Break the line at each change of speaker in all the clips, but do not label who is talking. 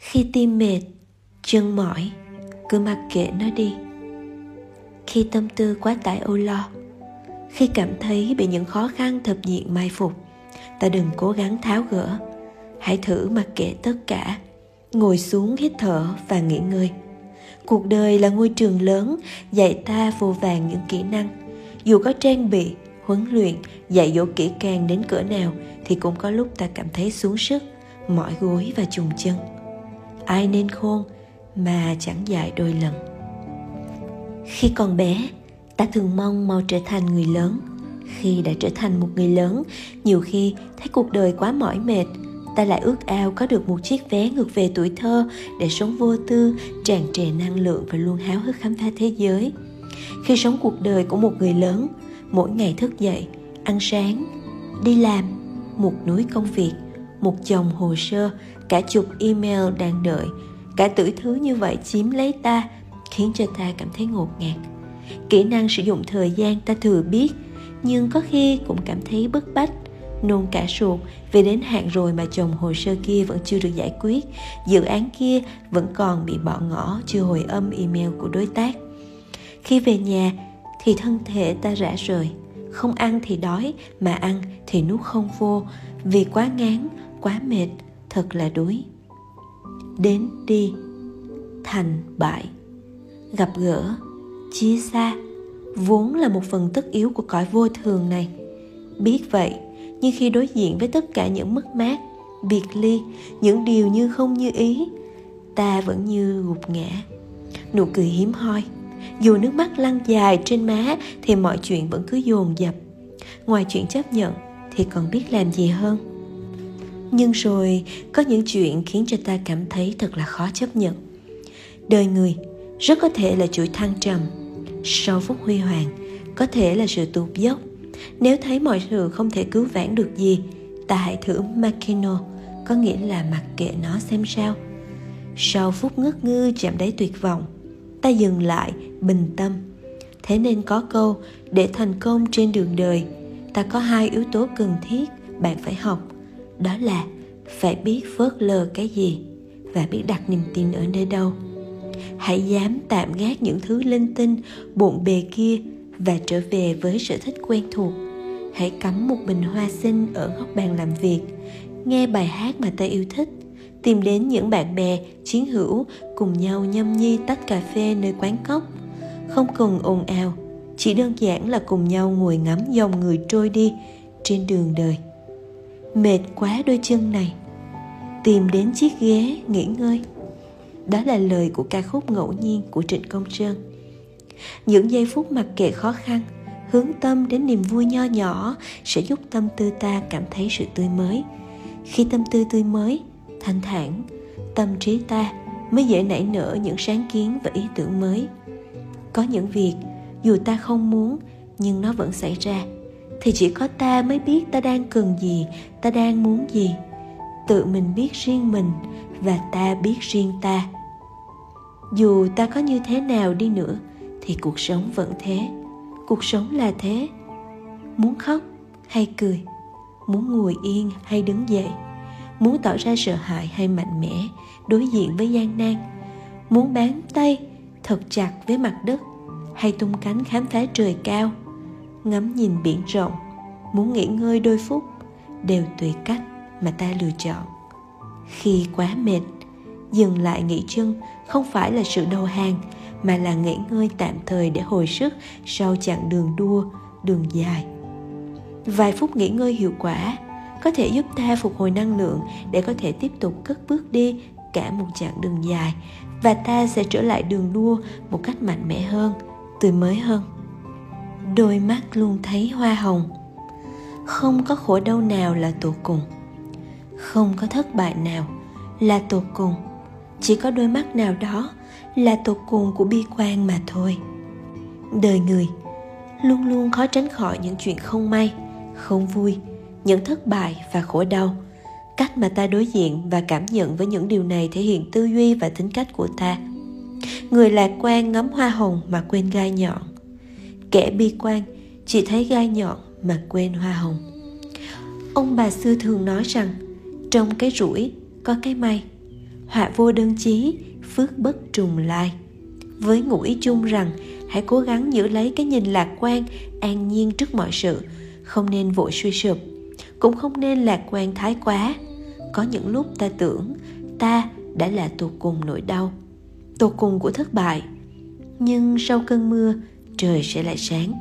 khi tim mệt, chân mỏi, cứ mặc kệ nó đi. Khi tâm tư quá tải âu lo, khi cảm thấy bị những khó khăn thập diện mai phục, ta đừng cố gắng tháo gỡ. Hãy thử mặc kệ tất cả, ngồi xuống hít thở và nghỉ ngơi. Cuộc đời là ngôi trường lớn, dạy ta vô vàng những kỹ năng. Dù có trang bị, huấn luyện, dạy dỗ kỹ càng đến cỡ nào, thì cũng có lúc ta cảm thấy xuống sức, mỏi gối và trùng chân ai nên khôn mà chẳng dạy đôi lần. Khi còn bé, ta thường mong mau trở thành người lớn. Khi đã trở thành một người lớn, nhiều khi thấy cuộc đời quá mỏi mệt, ta lại ước ao có được một chiếc vé ngược về tuổi thơ để sống vô tư, tràn trề năng lượng và luôn háo hức khám phá thế giới. Khi sống cuộc đời của một người lớn, mỗi ngày thức dậy, ăn sáng, đi làm, một núi công việc một chồng hồ sơ, cả chục email đang đợi. Cả tử thứ như vậy chiếm lấy ta, khiến cho ta cảm thấy ngột ngạt. Kỹ năng sử dụng thời gian ta thừa biết, nhưng có khi cũng cảm thấy bức bách. Nôn cả ruột, vì đến hạn rồi mà chồng hồ sơ kia vẫn chưa được giải quyết. Dự án kia vẫn còn bị bỏ ngỏ, chưa hồi âm email của đối tác. Khi về nhà, thì thân thể ta rã rời. Không ăn thì đói, mà ăn thì nuốt không vô. Vì quá ngán quá mệt, thật là đuối. Đến đi, thành bại. Gặp gỡ, chia xa, vốn là một phần tất yếu của cõi vô thường này. Biết vậy, nhưng khi đối diện với tất cả những mất mát, biệt ly, những điều như không như ý, ta vẫn như gục ngã. Nụ cười hiếm hoi. Dù nước mắt lăn dài trên má thì mọi chuyện vẫn cứ dồn dập. Ngoài chuyện chấp nhận thì còn biết làm gì hơn? Nhưng rồi, có những chuyện khiến cho ta cảm thấy thật là khó chấp nhận. Đời người rất có thể là chuỗi thăng trầm, sau phút huy hoàng, có thể là sự tụt dốc. Nếu thấy mọi sự không thể cứu vãn được gì, ta hãy thử Makino, có nghĩa là mặc kệ nó xem sao. Sau phút ngất ngư chạm đáy tuyệt vọng, ta dừng lại, bình tâm. Thế nên có câu, để thành công trên đường đời, ta có hai yếu tố cần thiết, bạn phải học đó là phải biết phớt lờ cái gì và biết đặt niềm tin ở nơi đâu. Hãy dám tạm gác những thứ linh tinh, bộn bề kia và trở về với sở thích quen thuộc. Hãy cắm một bình hoa xinh ở góc bàn làm việc, nghe bài hát mà ta yêu thích, tìm đến những bạn bè, chiến hữu cùng nhau nhâm nhi tách cà phê nơi quán cốc. Không cần ồn ào, chỉ đơn giản là cùng nhau ngồi ngắm dòng người trôi đi trên đường đời mệt quá đôi chân này. Tìm đến chiếc ghế, nghỉ ngơi. Đó là lời của ca khúc ngẫu nhiên của trịnh công sơn những giây phút mặc kệ khó khăn, hướng tâm đến niềm vui nho nhỏ sẽ giúp tâm tư ta cảm thấy sự tươi mới. Khi tâm tư tươi mới, thanh thản, tâm trí ta mới dễ nảy nở những sáng kiến và ý tưởng mới. Có những việc dù ta không muốn, nhưng nó vẫn xảy ra thì chỉ có ta mới biết ta đang cần gì, ta đang muốn gì. Tự mình biết riêng mình và ta biết riêng ta. Dù ta có như thế nào đi nữa, thì cuộc sống vẫn thế. Cuộc sống là thế. Muốn khóc hay cười, muốn ngồi yên hay đứng dậy, muốn tỏ ra sợ hãi hay mạnh mẽ đối diện với gian nan, muốn bám tay, thật chặt với mặt đất hay tung cánh khám phá trời cao ngắm nhìn biển rộng, muốn nghỉ ngơi đôi phút đều tùy cách mà ta lựa chọn. Khi quá mệt, dừng lại nghỉ chân không phải là sự đầu hàng, mà là nghỉ ngơi tạm thời để hồi sức sau chặng đường đua, đường dài. Vài phút nghỉ ngơi hiệu quả có thể giúp ta phục hồi năng lượng để có thể tiếp tục cất bước đi cả một chặng đường dài và ta sẽ trở lại đường đua một cách mạnh mẽ hơn, tươi mới hơn đôi mắt luôn thấy hoa hồng. Không có khổ đau nào là tột cùng. Không có thất bại nào là tột cùng. Chỉ có đôi mắt nào đó là tột cùng của bi quan mà thôi. Đời người luôn luôn khó tránh khỏi những chuyện không may, không vui, những thất bại và khổ đau. Cách mà ta đối diện và cảm nhận với những điều này thể hiện tư duy và tính cách của ta. Người lạc quan ngắm hoa hồng mà quên gai nhọn kẻ bi quan, chỉ thấy gai nhọn mà quên hoa hồng. Ông bà xưa thường nói rằng, trong cái rủi có cái may, họa vô đơn chí, phước bất trùng lai. Với ngụ ý chung rằng, hãy cố gắng giữ lấy cái nhìn lạc quan, an nhiên trước mọi sự, không nên vội suy sụp, cũng không nên lạc quan thái quá. Có những lúc ta tưởng ta đã là tột cùng nỗi đau tột cùng của thất bại, nhưng sau cơn mưa trời sẽ lại sáng.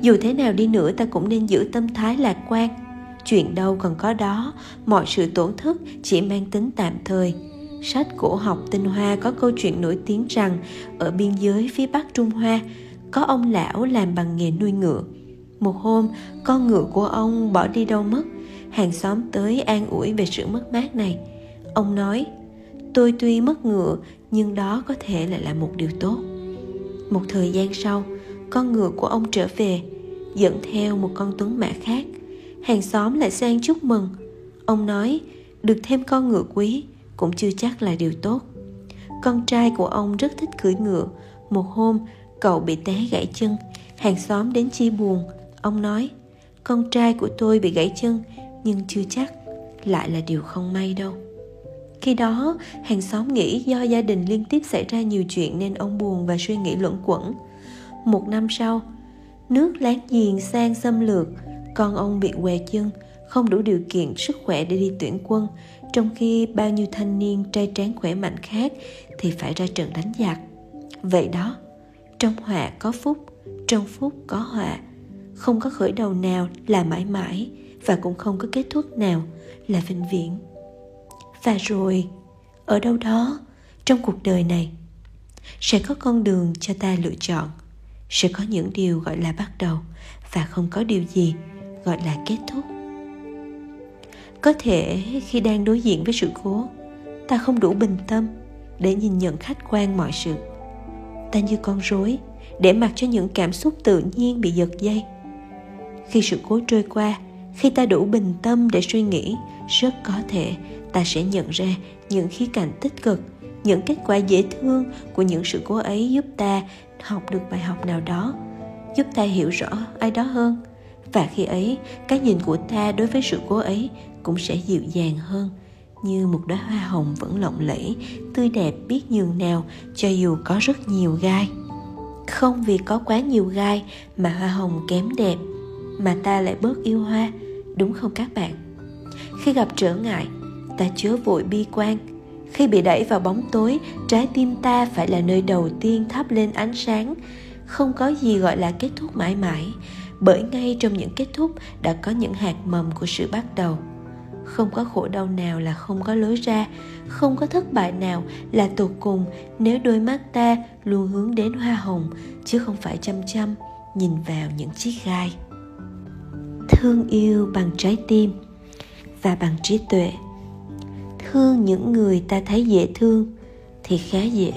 Dù thế nào đi nữa, ta cũng nên giữ tâm thái lạc quan. Chuyện đâu còn có đó, mọi sự tổn thất chỉ mang tính tạm thời. Sách cổ học tinh hoa có câu chuyện nổi tiếng rằng, ở biên giới phía bắc trung hoa, có ông lão làm bằng nghề nuôi ngựa. Một hôm, con ngựa của ông bỏ đi đâu mất? Hàng xóm tới an ủi về sự mất mát này. Ông nói, tôi tuy mất ngựa, nhưng đó có thể lại là một điều tốt. Một thời gian sau con ngựa của ông trở về, dẫn theo một con tuấn mã khác. Hàng xóm lại sang chúc mừng. Ông nói, được thêm con ngựa quý, cũng chưa chắc là điều tốt. Con trai của ông rất thích cưỡi ngựa. Một hôm, cậu bị té gãy chân. Hàng xóm đến chia buồn. Ông nói, con trai của tôi bị gãy chân, nhưng chưa chắc lại là điều không may đâu. Khi đó, hàng xóm nghĩ do gia đình liên tiếp xảy ra nhiều chuyện nên ông buồn và suy nghĩ luẩn quẩn một năm sau, nước láng giềng sang xâm lược, con ông bị què chân, không đủ điều kiện sức khỏe để đi tuyển quân. Trong khi bao nhiêu thanh niên trai tráng khỏe mạnh khác thì phải ra trận đánh giặc. Vậy đó, trong họa có phúc, trong phúc có họa. Không có khởi đầu nào là mãi mãi và cũng không có kết thúc nào là vĩnh viễn. Và rồi, ở đâu đó trong cuộc đời này, sẽ có con đường cho ta lựa chọn sẽ có những điều gọi là bắt đầu và không có điều gì gọi là kết thúc. Có thể khi đang đối diện với sự cố, ta không đủ bình tâm để nhìn nhận khách quan mọi sự. Ta như con rối để mặc cho những cảm xúc tự nhiên bị giật dây. Khi sự cố trôi qua, khi ta đủ bình tâm để suy nghĩ, rất có thể ta sẽ nhận ra những khía cạnh tích cực, những kết quả dễ thương của những sự cố ấy giúp ta học được bài học nào đó, giúp ta hiểu rõ ai đó hơn. Và khi ấy, cái nhìn của ta đối với sự cố ấy cũng sẽ dịu dàng hơn, như một đóa hoa hồng vẫn lộng lẫy, tươi đẹp biết nhường nào cho dù có rất nhiều gai. Không vì có quá nhiều gai mà hoa hồng kém đẹp, mà ta lại bớt yêu hoa, đúng không các bạn? Khi gặp trở ngại, ta chớ vội bi quan khi bị đẩy vào bóng tối, trái tim ta phải là nơi đầu tiên thắp lên ánh sáng. Không có gì gọi là kết thúc mãi mãi, bởi ngay trong những kết thúc đã có những hạt mầm của sự bắt đầu. Không có khổ đau nào là không có lối ra, không có thất bại nào là tột cùng nếu đôi mắt ta luôn hướng đến hoa hồng, chứ không phải chăm chăm nhìn vào những chiếc gai. Thương yêu bằng trái tim và bằng trí tuệ thương những người ta thấy dễ thương thì khá dễ.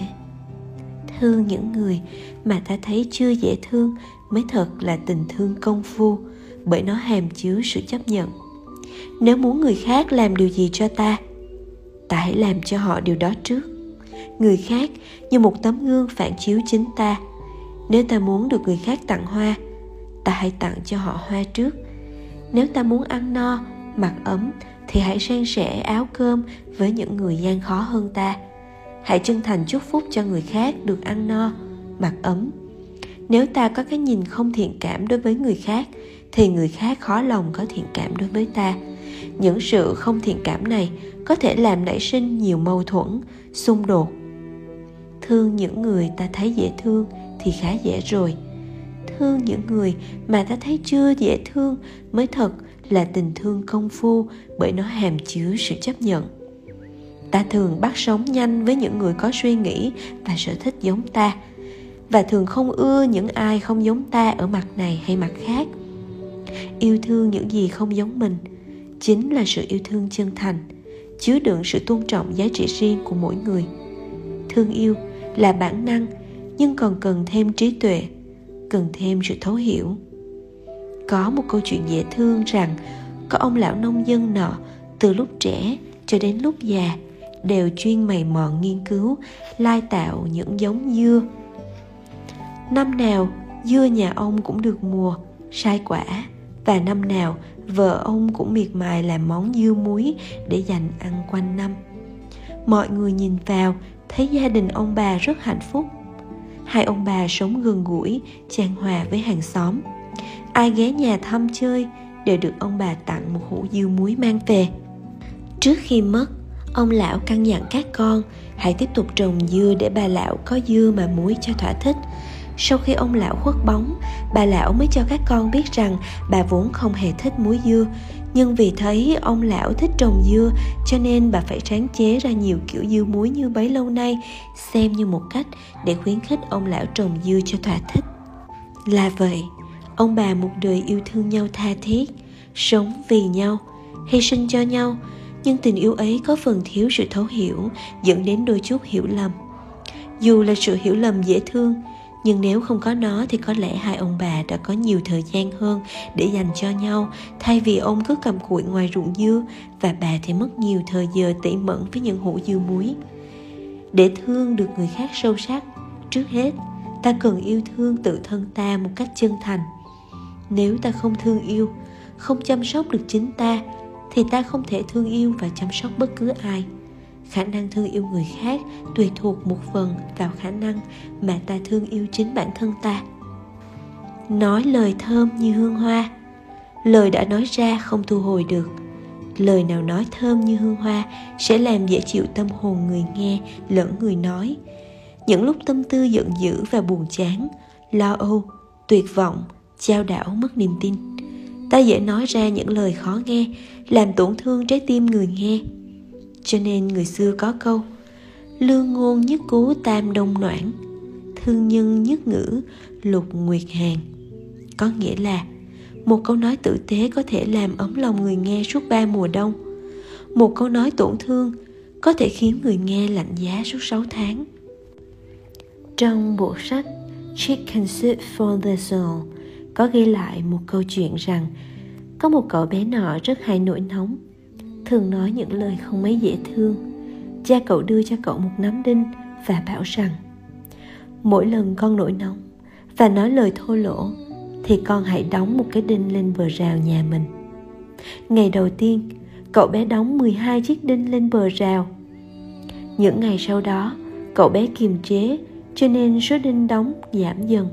Thương những người mà ta thấy chưa dễ thương mới thật là tình thương công phu, bởi nó hàm chứa sự chấp nhận. Nếu muốn người khác làm điều gì cho ta ta hãy làm cho họ điều đó trước. Người khác như một tấm gương phản chiếu chính ta. Nếu ta muốn được người khác tặng hoa, ta hãy tặng cho họ hoa trước. Nếu ta muốn ăn no, mặc ấm thì hãy san sẻ áo cơm với những người gian khó hơn ta. Hãy chân thành chúc phúc cho người khác được ăn no, mặc ấm. Nếu ta có cái nhìn không thiện cảm đối với người khác, thì người khác khó lòng có thiện cảm đối với ta. Những sự không thiện cảm này có thể làm nảy sinh nhiều mâu thuẫn, xung đột. Thương những người ta thấy dễ thương thì khá dễ rồi. Thương những người mà ta thấy chưa dễ thương mới thật là tình thương công phu bởi nó hàm chứa sự chấp nhận. Ta thường bắt sống nhanh với những người có suy nghĩ và sở thích giống ta, và thường không ưa những ai không giống ta ở mặt này hay mặt khác. Yêu thương những gì không giống mình chính là sự yêu thương chân thành, chứa đựng sự tôn trọng giá trị riêng của mỗi người. Thương yêu là bản năng, nhưng còn cần thêm trí tuệ, cần thêm sự thấu hiểu có một câu chuyện dễ thương rằng có ông lão nông dân nọ từ lúc trẻ cho đến lúc già đều chuyên mày mò nghiên cứu, lai tạo những giống dưa. Năm nào, dưa nhà ông cũng được mùa, sai quả, và năm nào, vợ ông cũng miệt mài làm món dưa muối để dành ăn quanh năm. Mọi người nhìn vào, thấy gia đình ông bà rất hạnh phúc. Hai ông bà sống gần gũi, chan hòa với hàng xóm ai ghé nhà thăm chơi đều được ông bà tặng một hũ dưa muối mang về. Trước khi mất, ông lão căn dặn các con hãy tiếp tục trồng dưa để bà lão có dưa mà muối cho thỏa thích. Sau khi ông lão khuất bóng bà lão mới cho các con biết rằng bà vốn không hề thích muối dưa. Nhưng vì thấy ông lão thích trồng dưa, cho nên bà phải sáng chế ra nhiều kiểu dưa muối như bấy lâu nay, xem như một cách để khuyến khích ông lão trồng dưa cho thỏa thích. Là vậy ông bà một đời yêu thương nhau tha thiết, sống vì nhau, hy sinh cho nhau. Nhưng tình yêu ấy có phần thiếu sự thấu hiểu, dẫn đến đôi chút hiểu lầm. Dù là sự hiểu lầm dễ thương, nhưng nếu không có nó thì có lẽ hai ông bà đã có nhiều thời gian hơn để dành cho nhau. Thay vì ông cứ cầm cụi ngoài ruộng dưa và bà thì mất nhiều thời giờ tỉ mẩn với những hũ dưa muối. Để thương được người khác sâu sắc, trước hết, ta cần yêu thương tự thân ta một cách chân thành nếu ta không thương yêu, không chăm sóc được chính ta, thì ta không thể thương yêu và chăm sóc bất cứ ai. Khả năng thương yêu người khác tùy thuộc một phần vào khả năng mà ta thương yêu chính bản thân ta. Nói lời thơm như hương hoa. Lời đã nói ra không thu hồi được. Lời nào nói thơm như hương hoa sẽ làm dễ chịu tâm hồn người nghe lẫn người nói. Những lúc tâm tư giận dữ và buồn chán, lo âu, tuyệt vọng trao đảo mất niềm tin. Ta dễ nói ra những lời khó nghe, làm tổn thương trái tim người nghe. Cho nên người xưa có câu, lương ngôn nhất cú tam đông noãn, thương nhân nhất ngữ lục nguyệt hàng. Có nghĩa là, một câu nói tử tế có thể làm ấm lòng người nghe suốt ba mùa đông. Một câu nói tổn thương có thể khiến người nghe lạnh giá suốt 6 tháng. Trong bộ sách Chicken Soup for the Soul có ghi lại một câu chuyện rằng có một cậu bé nọ rất hay nổi nóng, thường nói những lời không mấy dễ thương. Cha cậu đưa cho cậu một nắm đinh và bảo rằng, mỗi lần con nổi nóng và nói lời thô lỗ thì con hãy đóng một cái đinh lên bờ rào nhà mình. Ngày đầu tiên, cậu bé đóng 12 chiếc đinh lên bờ rào. Những ngày sau đó, cậu bé kiềm chế cho nên số đinh đóng giảm dần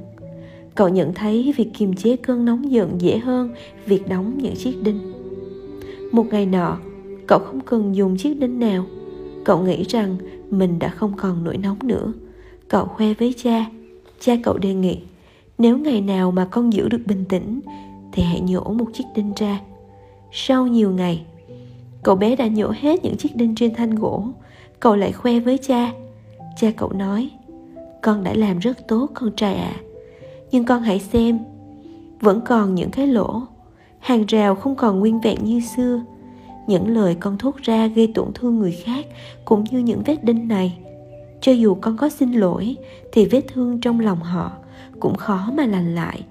cậu nhận thấy việc kiềm chế cơn nóng giận dễ hơn việc đóng những chiếc đinh. Một ngày nọ, cậu không cần dùng chiếc đinh nào. Cậu nghĩ rằng mình đã không còn nổi nóng nữa. Cậu khoe với cha. Cha cậu đề nghị, nếu ngày nào mà con giữ được bình tĩnh, thì hãy nhổ một chiếc đinh ra. Sau nhiều ngày, cậu bé đã nhổ hết những chiếc đinh trên thanh gỗ. Cậu lại khoe với cha. Cha cậu nói, con đã làm rất tốt con trai ạ. à nhưng con hãy xem, vẫn còn những cái lỗ. Hàng rào không còn nguyên vẹn như xưa. Những lời con thốt ra gây tổn thương người khác cũng như những vết đinh này. Cho dù con có xin lỗi, thì vết thương trong lòng họ cũng khó mà lành lại.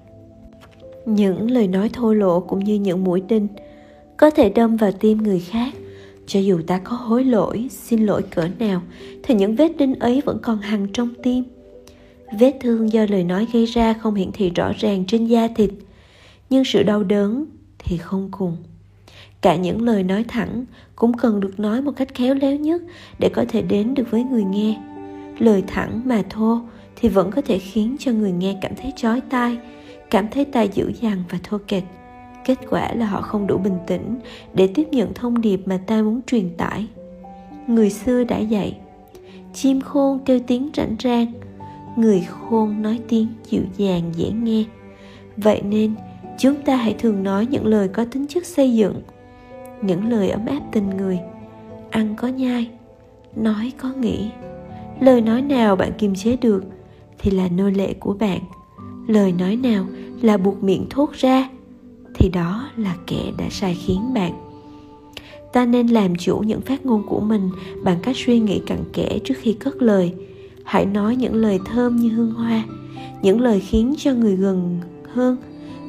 Những lời nói thô lỗ cũng như những mũi đinh có thể đâm vào tim người khác. Cho dù ta có hối lỗi, xin lỗi cỡ nào, thì những vết đinh ấy vẫn còn hằn trong tim vết thương do lời nói gây ra không hiển thị rõ ràng trên da thịt, nhưng sự đau đớn thì không cùng. Cả những lời nói thẳng cũng cần được nói một cách khéo léo nhất để có thể đến được với người nghe. Lời thẳng mà thô thì vẫn có thể khiến cho người nghe cảm thấy chói tai, cảm thấy tai dữ dằn và thô kệch. Kết quả là họ không đủ bình tĩnh để tiếp nhận thông điệp mà ta muốn truyền tải. Người xưa đã dạy, chim khôn kêu tiếng rảnh rang người khôn nói tiếng dịu dàng dễ nghe. Vậy nên, chúng ta hãy thường nói những lời có tính chất xây dựng, những lời ấm áp tình người. Ăn có nhai, nói có nghĩ. Lời nói nào bạn kiềm chế được thì là nô lệ của bạn. Lời nói nào là buộc miệng thốt ra thì đó là kẻ đã sai khiến bạn. Ta nên làm chủ những phát ngôn của mình bằng cách suy nghĩ cặn kẽ trước khi cất lời hãy nói những lời thơm như hương hoa, những lời khiến cho người gần hơn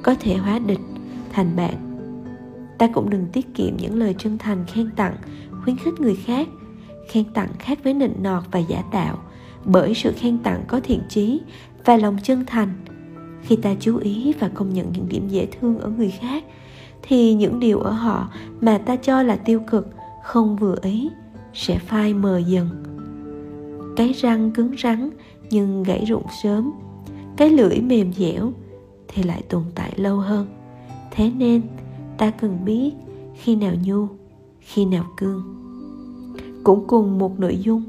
có thể hóa địch thành bạn. Ta cũng đừng tiết kiệm những lời chân thành khen tặng, khuyến khích người khác, khen tặng khác với nịnh nọt và giả tạo, bởi sự khen tặng có thiện chí và lòng chân thành. Khi ta chú ý và công nhận những điểm dễ thương ở người khác, thì những điều ở họ mà ta cho là tiêu cực, không vừa ý, sẽ phai mờ dần cái răng cứng rắn nhưng gãy rụng sớm. Cái lưỡi mềm dẻo thì lại tồn tại lâu hơn. Thế nên, ta cần biết khi nào nhu, khi nào cương. Cũng cùng một nội dung,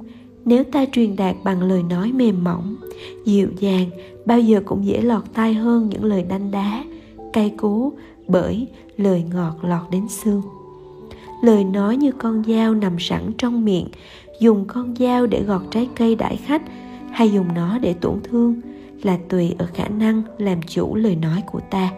nếu ta truyền đạt bằng lời nói mềm mỏng, dịu dàng, bao giờ cũng dễ lọt tai hơn những lời đanh đá, cay cú bởi lời ngọt lọt đến xương. Lời nói như con dao nằm sẵn trong miệng dùng con dao để gọt trái cây đãi khách hay dùng nó để tổn thương là tùy ở khả năng làm chủ lời nói của ta.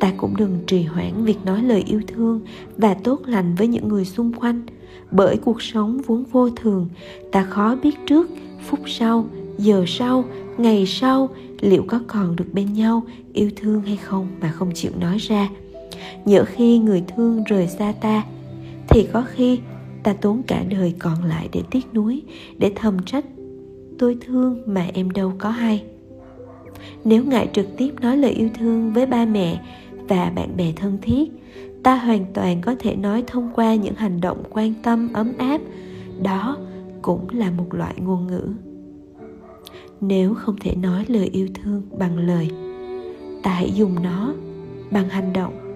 Ta cũng đừng trì hoãn việc nói lời yêu thương và tốt lành với những người xung quanh, bởi cuộc sống vốn vô thường, ta khó biết trước, phút sau, giờ sau, ngày sau liệu có còn được bên nhau yêu thương hay không mà không chịu nói ra. Nhỡ khi người thương rời xa ta, thì có khi ta tốn cả đời còn lại để tiếc nuối, để thầm trách. Tôi thương mà em đâu có hay. Nếu ngại trực tiếp nói lời yêu thương với ba mẹ và bạn bè thân thiết, ta hoàn toàn có thể nói thông qua những hành động quan tâm, ấm áp. Đó cũng là một loại ngôn ngữ. Nếu không thể nói lời yêu thương bằng lời, ta hãy dùng nó bằng hành động.